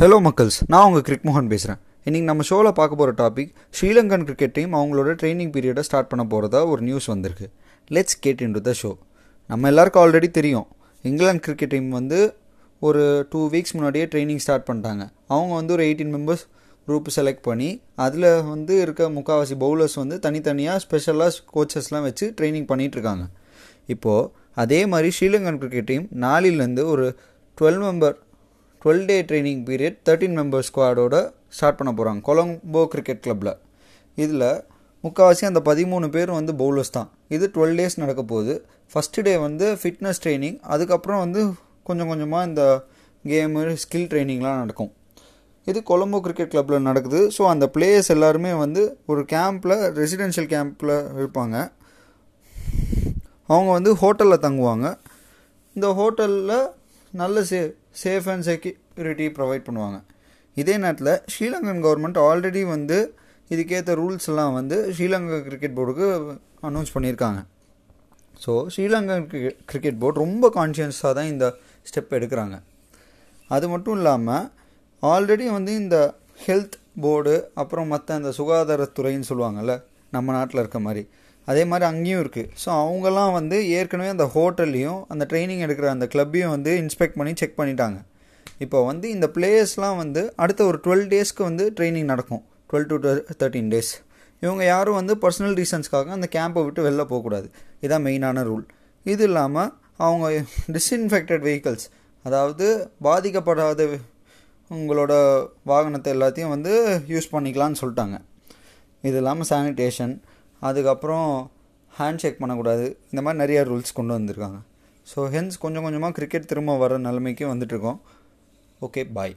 Hello மக்கள்ஸ் நான் உங்கள் கிரிக் மோகன் பேசுகிறேன் இன்றைக்கி நம்ம ஷோவில் பார்க்க போகிற topic Sri Lankan cricket team அவங்களோட ட்ரைனிங் பீரியடை ஸ்டார்ட் பண்ண போகிறதா ஒரு நியூஸ் வந்திருக்கு. Let's get into the show நம்ம எல்லாருக்கும் ஆல்ரெடி தெரியும். இங்கிலாந்து கிரிக்கெட் டீம் வந்து ஒரு டூ வீக்ஸ் முன்னாடியே ட்ரைனிங் ஸ்டார்ட் பண்ணிட்டாங்க. அவங்க வந்து ஒரு எயிட்டீன் மெம்பர்ஸ் குரூப் செலக்ட் பண்ணி அதில் வந்து இருக்க முக்கால்வாசி பவுலர்ஸ் வந்து தனித்தனியாக ஸ்பெஷலாக கோச்சஸ்லாம் வச்சு ட்ரைனிங் பண்ணிகிட்ருக்காங்க இப்போது அதே மாதிரி ஸ்ரீலங்கன் கிரிக்கெட் டீம் நாளிலேருந்து ஒரு twelve member twelve day training period thirteen member ஸ்குவாடோட start பண்ண போகிறாங்க கொலம்போ கிரிக்கெட் கிளப்பில் இதில் முக்கால்வாசி அந்த பதிமூணு பேர் வந்து பவுலர்ஸ் தான். இது டுவெல் டேஸ் நடக்க போகுது. ஃபஸ்ட்டு டே வந்து ஃபிட்னஸ் ட்ரைனிங் அதுக்கப்புறம் வந்து கொஞ்சம் கொஞ்சமாக இந்த கேமு ஸ்கில் ட்ரைனிங்லாம் நடக்கும். இது கொலம்போ கிரிக்கெட் கிளப்பில் நடக்குது. ஸோ அந்த பிளேயர்ஸ் எல்லாருமே வந்து ஒரு கேம்பில் ரெசிடென்ஷியல் கேம்பில் இருப்பாங்க. அவங்க வந்து ஹோட்டலில் தங்குவாங்க. இந்த ஹோட்டலில் நல்ல சே சேஃப் அண்ட் செக்யூரிட்டி ப்ரொவைட் பண்ணுவாங்க. இதே நேரத்தில் ஸ்ரீலங்கன் கவர்மெண்ட் ஆல்ரெடி வந்து இதுக்கேற்ற ரூல்ஸ் எல்லாம் வந்து ஸ்ரீலங்கா கிரிக்கெட் போர்டுக்கு அனௌன்ஸ் பண்ணியிருக்காங்க. So Sri Lankan cricket board ரொம்ப கான்ஷியஸாக தான் இந்த ஸ்டெப் எடுக்கிறாங்க. அது மட்டும் இல்லாமல் ஆல்ரெடி வந்து இந்த ஹெல்த் போர்டு அப்புறம் மற்ற இந்த சுகாதாரத்துறைன்னு சொல்லுவாங்கள்ல நம்ம நாட்டில் இருக்க மாதிரி அதே மாதிரி அங்கேயும் இருக்குது ஸோ அவங்கெல்லாம் வந்து ஏற்கனவே அந்த ஹோட்டல்லையும் அந்த ட்ரைனிங் எடுக்கிற அந்த கிளப்பையும் வந்து இன்ஸ்பெக்ட் பண்ணி செக் பண்ணிட்டாங்க. இப்போ வந்து இந்த பிளேயர்ஸ்லாம் வந்து அடுத்த ஒரு டுவெல் டேஸ்க்கு வந்து ட்ரைனிங் நடக்கும். டுவெல் டு தேர்ட்டீன் டேஸ் இவங்க யாரும் வந்து பர்சனல் ரீசன்ஸ்க்காக அந்த கேம்பை விட்டு வெளில போகக்கூடாது. இதுதான் மெயினான ரூல் இது இல்லாமல் அவங்க டிஸ்இன்ஃபெக்டட் வெஹிக்கல்ஸ் அதாவது பாதிக்கப்படாத உங்களோட வாகனத்தை எல்லாத்தையும் வந்து யூஸ் பண்ணிக்கலான்னு சொல்லிட்டாங்க. இது இல்லாமல் சானிடேஷன் அதுக்கப்புறம் ஹேண்ட் ஷேக் பண்ணக்கூடாது. இந்த மாதிரி நிறையா ரூல்ஸ் கொண்டு வந்திருக்காங்க. ஸோ ஹென்ஸ் கொஞ்சம் கொஞ்சமாக கிரிக்கெட் திரும்ப வர நிலைமைக்கு வந்துட்டுருக்கோம். Okay bye